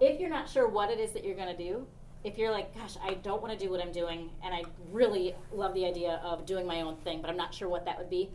if you're not sure what it is that you're going to do, if you're like, gosh, I don't want to do what I'm doing, and I really love the idea of doing my own thing, but I'm not sure what that would be,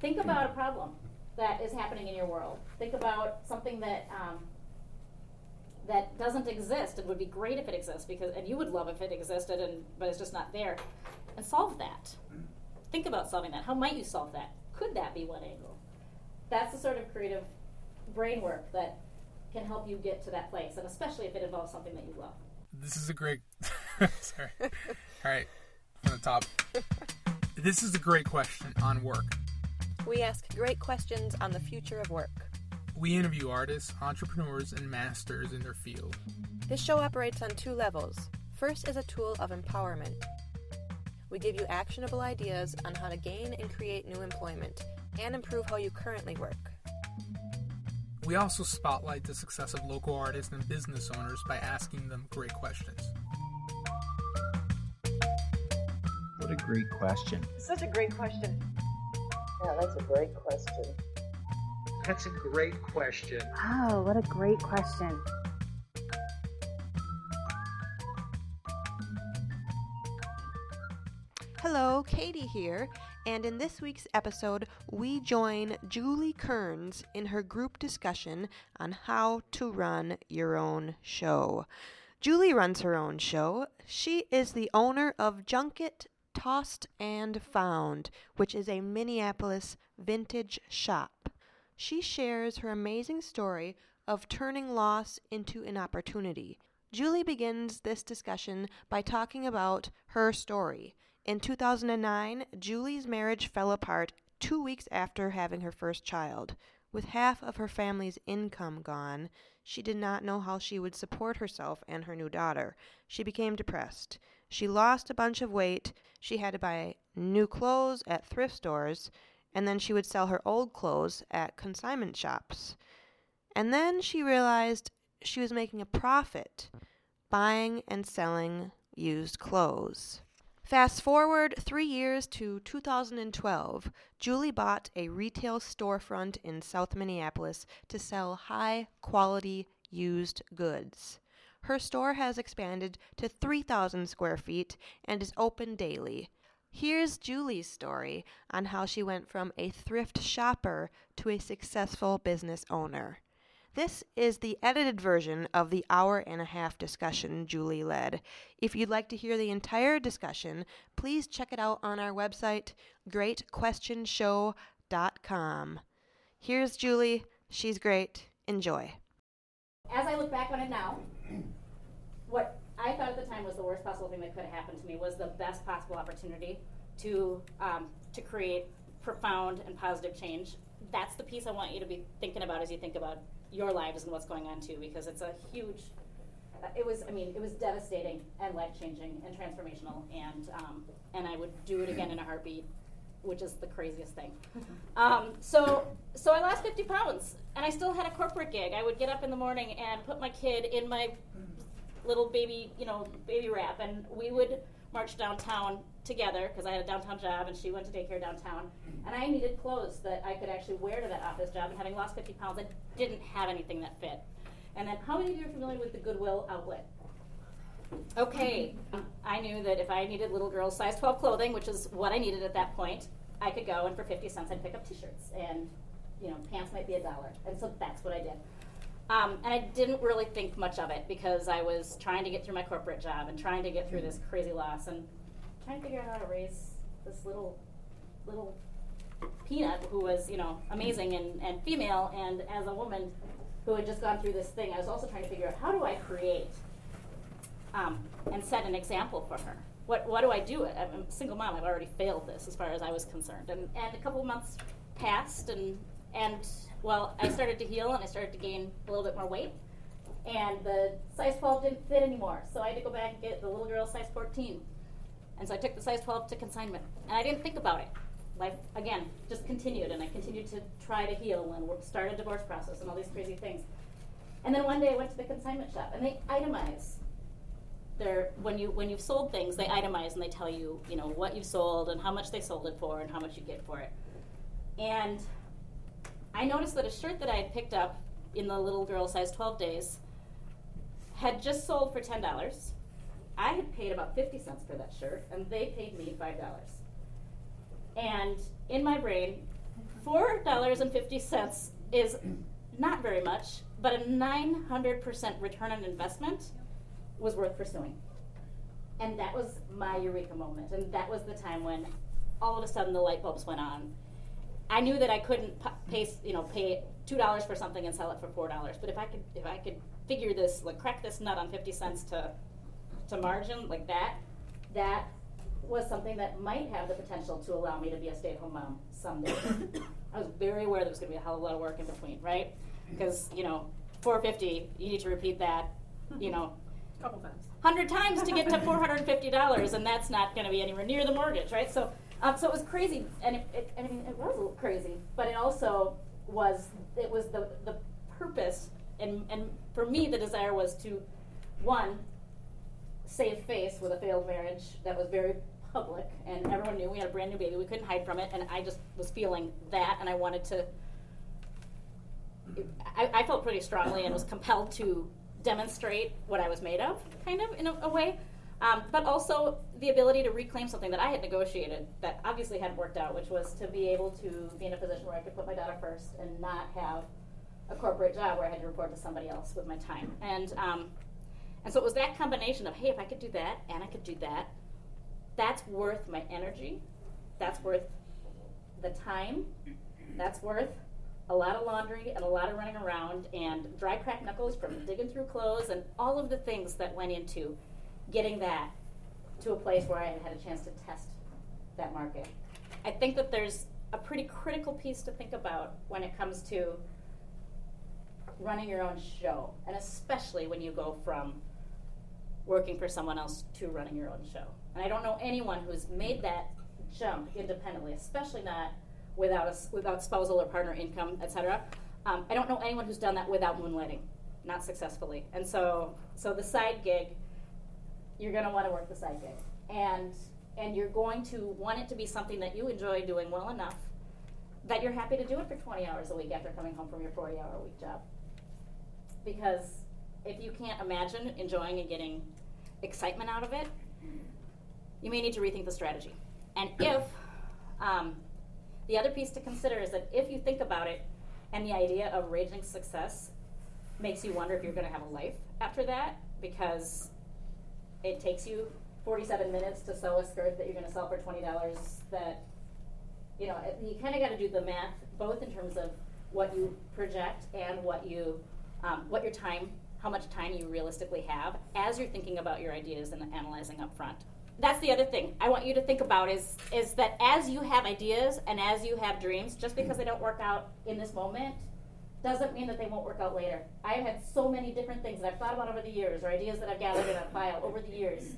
think about a problem that is happening in your world. Think about something that um, that doesn't exist. It would be great if it exists because, and you would love if it existed, and but it's just not there. And solve that. Think about solving that. How might you solve that? Could that be one angle? That's the sort of creative brain work that can help you get to that place, and especially if it involves something that you love. This is a great. sorry. All right, from the top. This is a great question on work. We ask great questions on the future of work. We interview artists, entrepreneurs, and masters in their field. This show operates on two levels. First is a tool of empowerment. We give you actionable ideas on how to gain and create new employment and improve how you currently work. We also spotlight the success of local artists and business owners by asking them great questions. What a great question. Such a great question. Yeah, that's a great question. That's a great question. Oh, what a great question. Hello, Katie here, and in this week's episode, we join Julie Kearns in her group discussion on how to run your own show. Julie runs her own show. She is the owner of Junket Tossed and Found, which is a Minneapolis vintage shop. She shares her amazing story of turning loss into an opportunity. Julie begins this discussion by talking about her story. In 2009, Julie's marriage fell apart two weeks after having her first child. With half of her family's income gone, she did not know how she would support herself and her new daughter. She became depressed. She lost a bunch of weight. She had to buy new clothes at thrift stores, and then she would sell her old clothes at consignment shops. And then she realized she was making a profit buying and selling used clothes. Fast forward three years to 2012, Julie bought a retail storefront in South Minneapolis to sell high quality used goods. Her store has expanded to 3,000 square feet and is open daily. Here's Julie's story on how she went from a thrift shopper to a successful business owner. This is the edited version of the hour and a half discussion Julie led. If you'd like to hear the entire discussion, please check it out on our website, greatquestionshow.com. Here's Julie. She's great. Enjoy. As I look back on it now, what I thought at the time was the worst possible thing that could have happened to me was the best possible opportunity to um, to create profound and positive change. That's the piece I want you to be thinking about as you think about your lives and what's going on too, because it's a huge. Uh, it was, I mean, it was devastating and life changing and transformational, and um, and I would do it again in a heartbeat, which is the craziest thing. Um, so so I lost 50 pounds, and I still had a corporate gig. I would get up in the morning and put my kid in my little baby, you know, baby wrap, and we would march downtown together because I had a downtown job and she went to daycare downtown. And I needed clothes that I could actually wear to that office job. And having lost 50 pounds, I didn't have anything that fit. And then, how many of you are familiar with the Goodwill outlet? Okay, I knew that if I needed little girls size 12 clothing, which is what I needed at that point, I could go and for 50 cents I'd pick up t-shirts and you know pants might be a dollar. And so that's what I did. Um, and I didn't really think much of it because I was trying to get through my corporate job and trying to get through this crazy loss and trying to figure out how to raise this little little peanut who was you know amazing and, and female and as a woman who had just gone through this thing, I was also trying to figure out how do I create um, and set an example for her. What, what do I do? I'm a single mom. I've already failed this as far as I was concerned. And, and a couple months passed, and, and well, I started to heal and I started to gain a little bit more weight. And the size 12 didn't fit anymore. So I had to go back and get the little girl size 14. And so I took the size 12 to consignment. And I didn't think about it. Life, again, just continued. And I continued to try to heal and start a divorce process and all these crazy things. And then one day I went to the consignment shop and they itemize their when you when you've sold things, they itemize and they tell you, you know, what you've sold and how much they sold it for and how much you get for it. And I noticed that a shirt that I had picked up in the little girl size 12 days had just sold for ten dollars. I had paid about fifty cents for that shirt, and they paid me five dollars. And in my brain, four dollars and fifty cents is not very much, but a nine hundred percent return on investment was worth pursuing. And that was my eureka moment, and that was the time when all of a sudden the light bulbs went on. I knew that I couldn't pay, you know, pay two dollars for something and sell it for four dollars. But if I could, if I could figure this, like crack this nut on fifty cents to, to margin like that, that was something that might have the potential to allow me to be a stay-at-home mom someday. I was very aware there was going to be a hell of a lot of work in between, right? Because you know, four fifty, you need to repeat that, you know, Couple times. hundred times to get to four hundred and fifty dollars, and that's not going to be anywhere near the mortgage, right? So, um, so it was crazy, and it, it, I mean, it was crazy, but it also was it was the the purpose, and and for me, the desire was to, one, save face with a failed marriage that was very public, and everyone knew we had a brand new baby, we couldn't hide from it, and I just was feeling that, and I wanted to. I, I felt pretty strongly and was compelled to demonstrate what I was made of, kind of in a, a way, um, but also the ability to reclaim something that I had negotiated that obviously hadn't worked out, which was to be able to be in a position where I could put my daughter first and not have a corporate job where I had to report to somebody else with my time. And um, and so it was that combination of hey, if I could do that and I could do that, that's worth my energy, that's worth the time, that's worth a lot of laundry and a lot of running around and dry cracked knuckles from digging through clothes and all of the things that went into getting that to a place where I had had a chance to test that market. I think that there's a pretty critical piece to think about when it comes to running your own show, and especially when you go from working for someone else to running your own show. And I don't know anyone who's made that jump independently, especially not without a without spousal or partner income, etc. Um, I don't know anyone who's done that without moonlighting, not successfully. And so, so the side gig, you're going to want to work the side gig, and and you're going to want it to be something that you enjoy doing well enough that you're happy to do it for 20 hours a week after coming home from your 40 hour a week job. Because if you can't imagine enjoying and getting excitement out of it, you may need to rethink the strategy. And if, um, the other piece to consider is that if you think about it and the idea of raging success makes you wonder if you're going to have a life after that because it takes you 47 minutes to sew a skirt that you're going to sell for $20 that you know you kind of got to do the math both in terms of what you project and what you um, what your time how much time you realistically have as you're thinking about your ideas and analyzing up front that's the other thing i want you to think about is is that as you have ideas and as you have dreams just because they don't work out in this moment doesn't mean that they won't work out later i've had so many different things that i've thought about over the years or ideas that i've gathered in a file over the years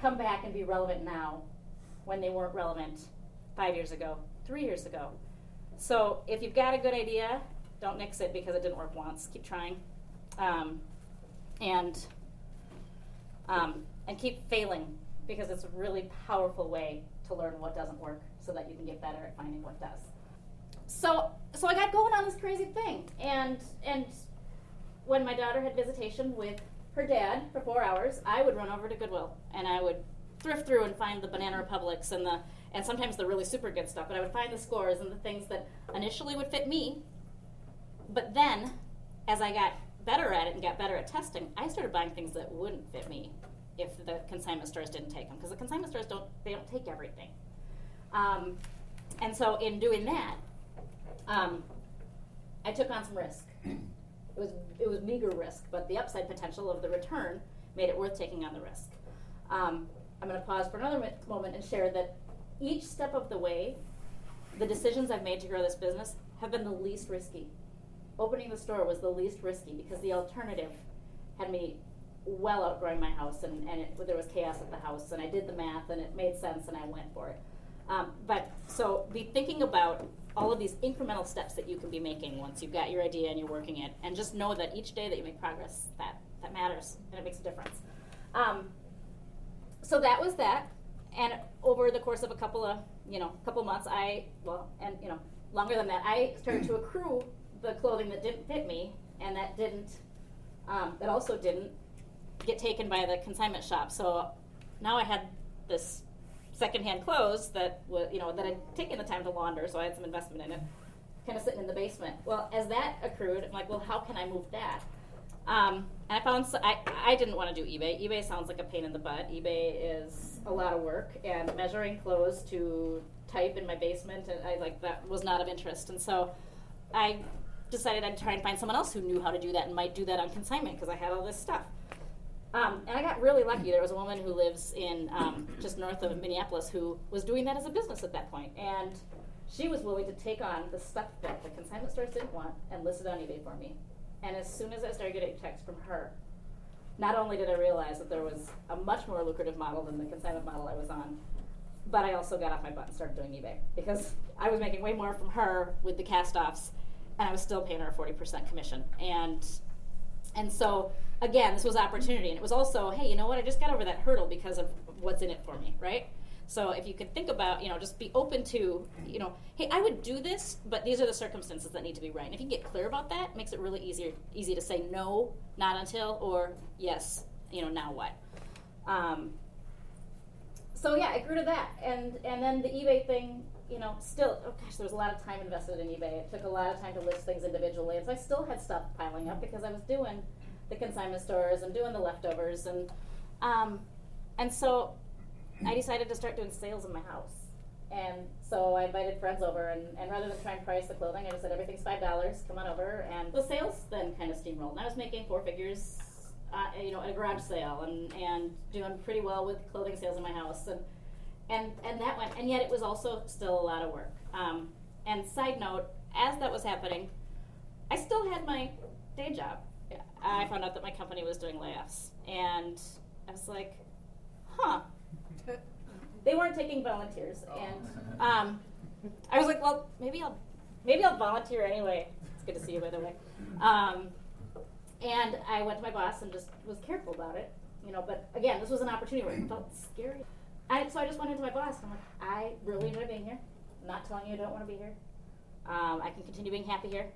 come back and be relevant now when they weren't relevant five years ago, three years ago. So if you've got a good idea, don't nix it because it didn't work once. Keep trying, um, and um, and keep failing because it's a really powerful way to learn what doesn't work, so that you can get better at finding what does. So so I got going on this crazy thing, and and when my daughter had visitation with her dad for four hours, I would run over to Goodwill and I would thrift through and find the Banana Republics and the and sometimes the really super good stuff. But I would find the scores and the things that initially would fit me. But then, as I got better at it and got better at testing, I started buying things that wouldn't fit me if the consignment stores didn't take them because the consignment stores don't they don't take everything. Um, and so in doing that, um, I took on some risk. It was it was meager risk, but the upside potential of the return made it worth taking on the risk. Um, I'm going to pause for another moment and share that each step of the way, the decisions I've made to grow this business have been the least risky. Opening the store was the least risky because the alternative had me well outgrowing my house, and, and it, there was chaos at the house, and I did the math, and it made sense, and I went for it. Um, but so be thinking about all of these incremental steps that you can be making once you've got your idea and you're working it, and just know that each day that you make progress, that that matters and it makes a difference. Um, so that was that, and over the course of a couple of you know couple months, I well, and you know longer than that, I started to accrue the clothing that didn't fit me and that didn't um, that also didn't get taken by the consignment shop. So now I had this secondhand clothes that was, you know, that I'd taken the time to launder, so I had some investment in it, kind of sitting in the basement. Well, as that accrued, I'm like, well, how can I move that? Um, and I found s I I didn't want to do eBay. eBay sounds like a pain in the butt. eBay is a lot of work, and measuring clothes to type in my basement, and I like that was not of interest. And so I decided I'd try and find someone else who knew how to do that and might do that on consignment because I had all this stuff. Um, and I got really lucky. There was a woman who lives in um, just north of Minneapolis who was doing that as a business at that point, and she was willing to take on the stuff that the consignment stores didn't want and list it on eBay for me. And as soon as I started getting texts from her, not only did I realize that there was a much more lucrative model than the consignment model I was on, but I also got off my butt and started doing eBay because I was making way more from her with the cast offs, and I was still paying her a forty percent commission. And and so again, this was opportunity, and it was also, hey, you know what? I just got over that hurdle because of what's in it for me, right? So if you could think about, you know, just be open to, you know, hey, I would do this, but these are the circumstances that need to be right. And if you can get clear about that, it makes it really easier easy to say no, not until, or yes, you know, now what. Um, so yeah, I grew to that, and and then the eBay thing, you know, still, oh gosh, there was a lot of time invested in eBay. It took a lot of time to list things individually, and so I still had stuff piling up because I was doing the consignment stores and doing the leftovers, and um, and so I decided to start doing sales in my house. And so I invited friends over, and, and rather than try and price the clothing, I just said everything's five dollars. Come on over, and the sales then kind of steamrolled. And I was making four figures, uh, you know, at a garage sale, and, and doing pretty well with clothing sales in my house, and and and that went. And yet it was also still a lot of work. Um, and side note, as that was happening, I still had my day job. I found out that my company was doing layoffs, and I was like, huh they weren't taking volunteers, and um, I was like, well, maybe I'll maybe I'll volunteer anyway. It's good to see you, by the way. Um, and I went to my boss and just was careful about it, you know. But again, this was an opportunity where it felt scary. I, so I just went into my boss and I'm like, I really enjoy being here. I'm not telling you I don't want to be here. Um, I can continue being happy here,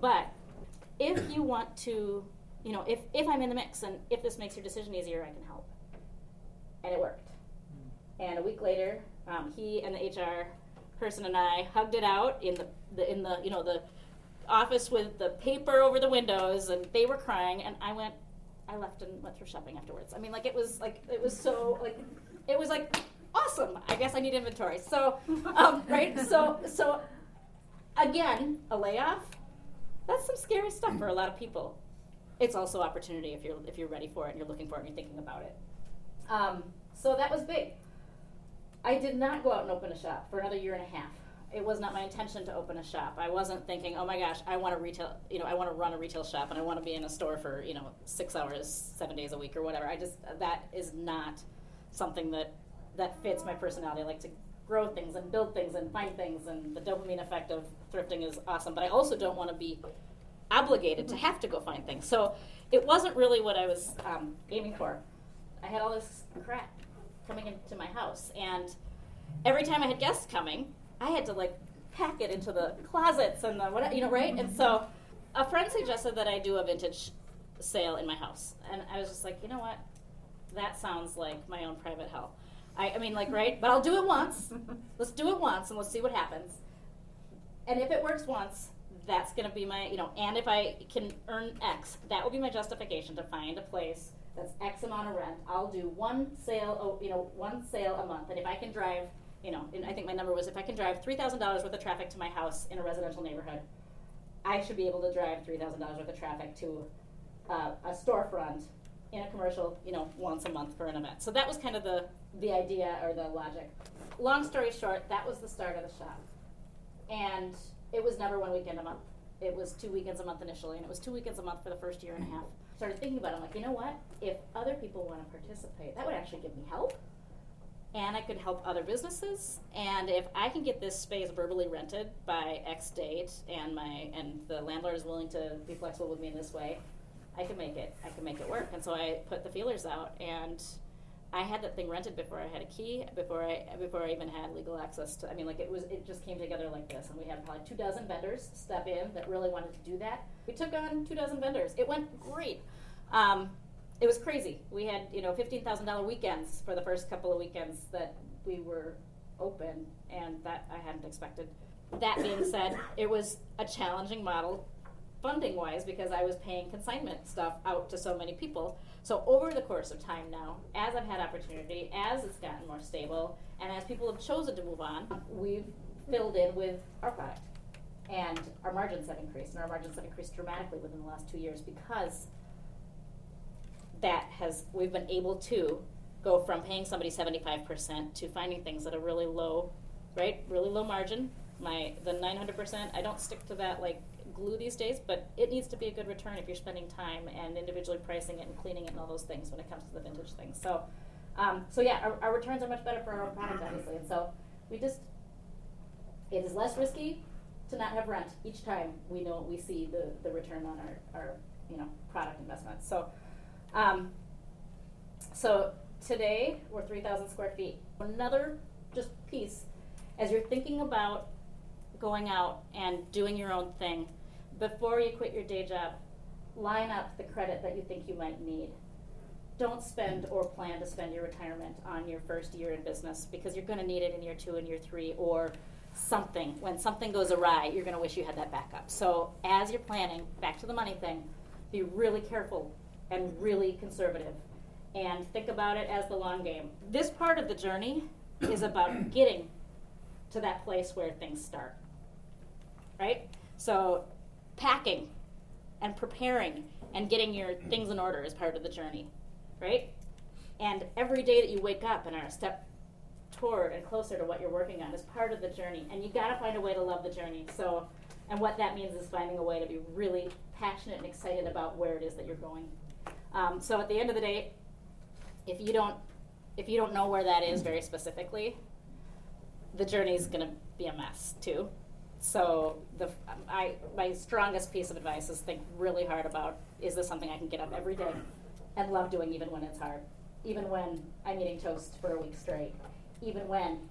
but if you want to, you know, if if I'm in the mix and if this makes your decision easier, I can help. And it worked. And a week later, um, he and the HR person and I hugged it out in the, the in the you know the office with the paper over the windows, and they were crying, and I went. I left and went through shopping afterwards. I mean, like it was like it was so like it was like awesome. I guess I need inventory. So, um, right? So, so again, a layoff. That's some scary stuff for a lot of people. It's also opportunity if you're if you're ready for it and you're looking for it and you're thinking about it. Um, so that was big. I did not go out and open a shop for another year and a half. It was not my intention to open a shop. I wasn't thinking, oh my gosh, I want to retail, you know, I want to run a retail shop and I want to be in a store for, you know, six hours, seven days a week or whatever. I just, that is not something that, that fits my personality. I like to grow things and build things and find things and the dopamine effect of thrifting is awesome. But I also don't want to be obligated to have to go find things. So it wasn't really what I was um, aiming for. I had all this crap coming into my house. And every time I had guests coming, I had to like pack it into the closets and the what you know, right? And so a friend suggested that I do a vintage sale in my house. And I was just like, you know what? That sounds like my own private hell. I, I mean, like, right? But I'll do it once. Let's do it once and let's see what happens. And if it works once, that's going to be my, you know, and if I can earn X, that will be my justification to find a place that's X amount of rent. I'll do one sale, oh, you know, one sale a month, and if I can drive, you know, and I think my number was if I can drive three thousand dollars worth of traffic to my house in a residential neighborhood, I should be able to drive three thousand dollars worth of traffic to uh, a storefront in a commercial, you know, once a month for an event. So that was kind of the the idea or the logic. Long story short, that was the start of the shop, and it was never one weekend a month. It was two weekends a month initially, and it was two weekends a month for the first year and a half started thinking about it. I'm like, you know what? If other people want to participate, that would actually give me help. And I could help other businesses. And if I can get this space verbally rented by X date, and my and the landlord is willing to be flexible with me in this way, I can make it. I can make it work. And so I put the feelers out, and I had that thing rented before I had a key, before I before I even had legal access to. I mean, like it was, it just came together like this, and we had probably two dozen vendors step in that really wanted to do that We took on two dozen vendors. It went great. Um, it was crazy. We had you know fifteen thousand dollar weekends for the first couple of weekends that we were open, and that I hadn't expected. That being said, it was a challenging model funding wise because I was paying consignment stuff out to so many people. So over the course of time now, as I've had opportunity, as it's gotten more stable, and as people have chosen to move on, we've filled in with our product. And our margins have increased, and our margins have increased dramatically within the last two years because that has we've been able to go from paying somebody 75% to finding things at a really low right really low margin my the 900% i don't stick to that like glue these days but it needs to be a good return if you're spending time and individually pricing it and cleaning it and all those things when it comes to the vintage things. So um, so yeah our, our returns are much better for our own product obviously. And so we just it is less risky to not have rent each time we know we see the, the return on our, our you know product investments so um, so today we're 3,000 square feet. Another just piece, as you're thinking about going out and doing your own thing, before you quit your day job, line up the credit that you think you might need. Don't spend or plan to spend your retirement on your first year in business because you're going to need it in year two and year three or something. When something goes awry, you're going to wish you had that backup. So, as you're planning, back to the money thing, be really careful and really conservative and think about it as the long game. This part of the journey is about getting to that place where things start. Right? So, packing and preparing and getting your things in order is part of the journey. Right? And every day that you wake up and are a step toward and closer to what you're working on is part of the journey. And you got to find a way to love the journey. So, and what that means is finding a way to be really passionate and excited about where it is that you're going. Um, so at the end of the day, if you don't if you don't know where that is very specifically, the journey is going to be a mess too. So the I my strongest piece of advice is think really hard about is this something I can get up every day? And love doing even when it's hard, even when I'm eating toast for a week straight, even when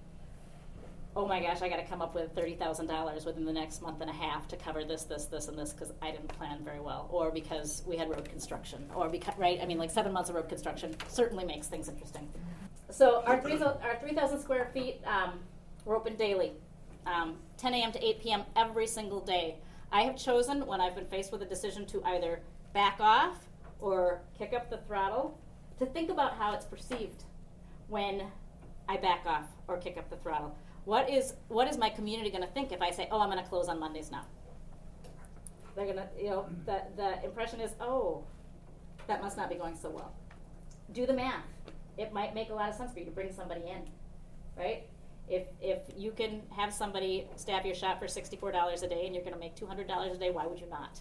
oh my gosh, I got to come up with thirty thousand dollars within the next month and a half to cover this, this, this, and this because I didn't plan very well, or because we had road construction, or because right. I mean, like seven months of road construction certainly makes things interesting. So our three our three thousand square feet, um, we're open daily, um, 10 a.m. to 8 p.m. every single day. I have chosen when I've been faced with a decision to either back off or kick up the throttle to think about how it's perceived when I back off or kick up the throttle what is what is my community going to think if I say, "Oh, I'm going to close on Mondays now"? They're going to, you know, the the impression is, "Oh, that must not be going so well." Do the math. It might make a lot of sense for you to bring somebody in, right? If if you can have somebody staff your shop for sixty four dollars a day and you're going to make two hundred dollars a day, why would you not?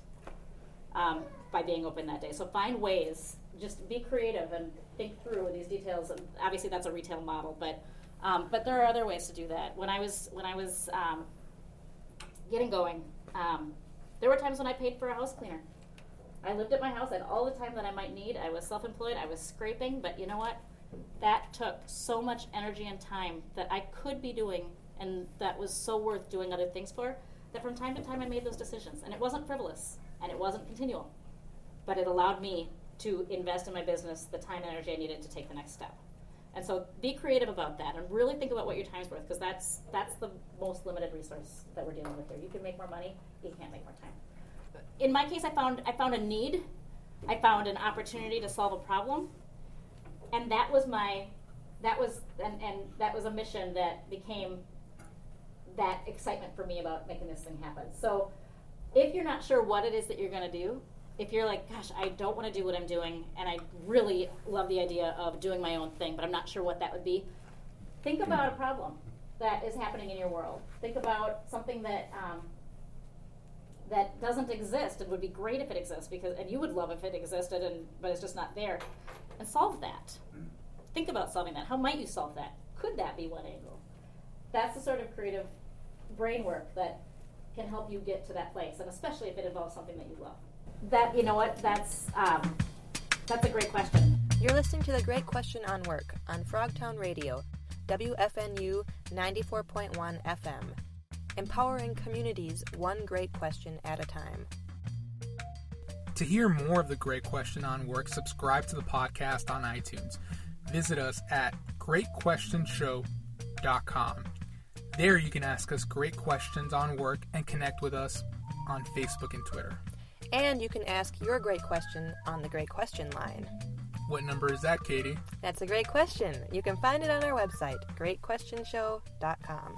Um, by being open that day. So find ways. Just be creative and think through these details. And obviously, that's a retail model, but um, but there are other ways to do that. When I was when I was um, getting going, um, there were times when I paid for a house cleaner. I lived at my house, and all the time that I might need, I was self-employed. I was scraping, but you know what? That took so much energy and time that I could be doing, and that was so worth doing other things for. That from time to time I made those decisions, and it wasn't frivolous, and it wasn't continual, but it allowed me to invest in my business the time and energy I needed to take the next step. And so be creative about that and really think about what your time's worth because that's that's the most limited resource that we're dealing with here. You can make more money, you can't make more time. In my case I found I found a need. I found an opportunity to solve a problem. And that was my that was and, and that was a mission that became that excitement for me about making this thing happen. So if you're not sure what it is that you're going to do, if you're like, gosh, I don't want to do what I'm doing, and I really love the idea of doing my own thing, but I'm not sure what that would be, think about a problem that is happening in your world. Think about something that um, that doesn't exist. It would be great if it exists because, and you would love if it existed, and but it's just not there. And solve that. Think about solving that. How might you solve that? Could that be one angle? That's the sort of creative brain work that can help you get to that place, and especially if it involves something that you love that you know what that's um, that's a great question. You're listening to the Great Question on Work on Frogtown Radio, WFNU 94.1 FM, empowering communities one great question at a time. To hear more of the Great Question on Work, subscribe to the podcast on iTunes. Visit us at greatquestionshow.com. There you can ask us great questions on work and connect with us on Facebook and Twitter. And you can ask your great question on the Great Question line. What number is that, Katie? That's a great question. You can find it on our website, greatquestionshow.com.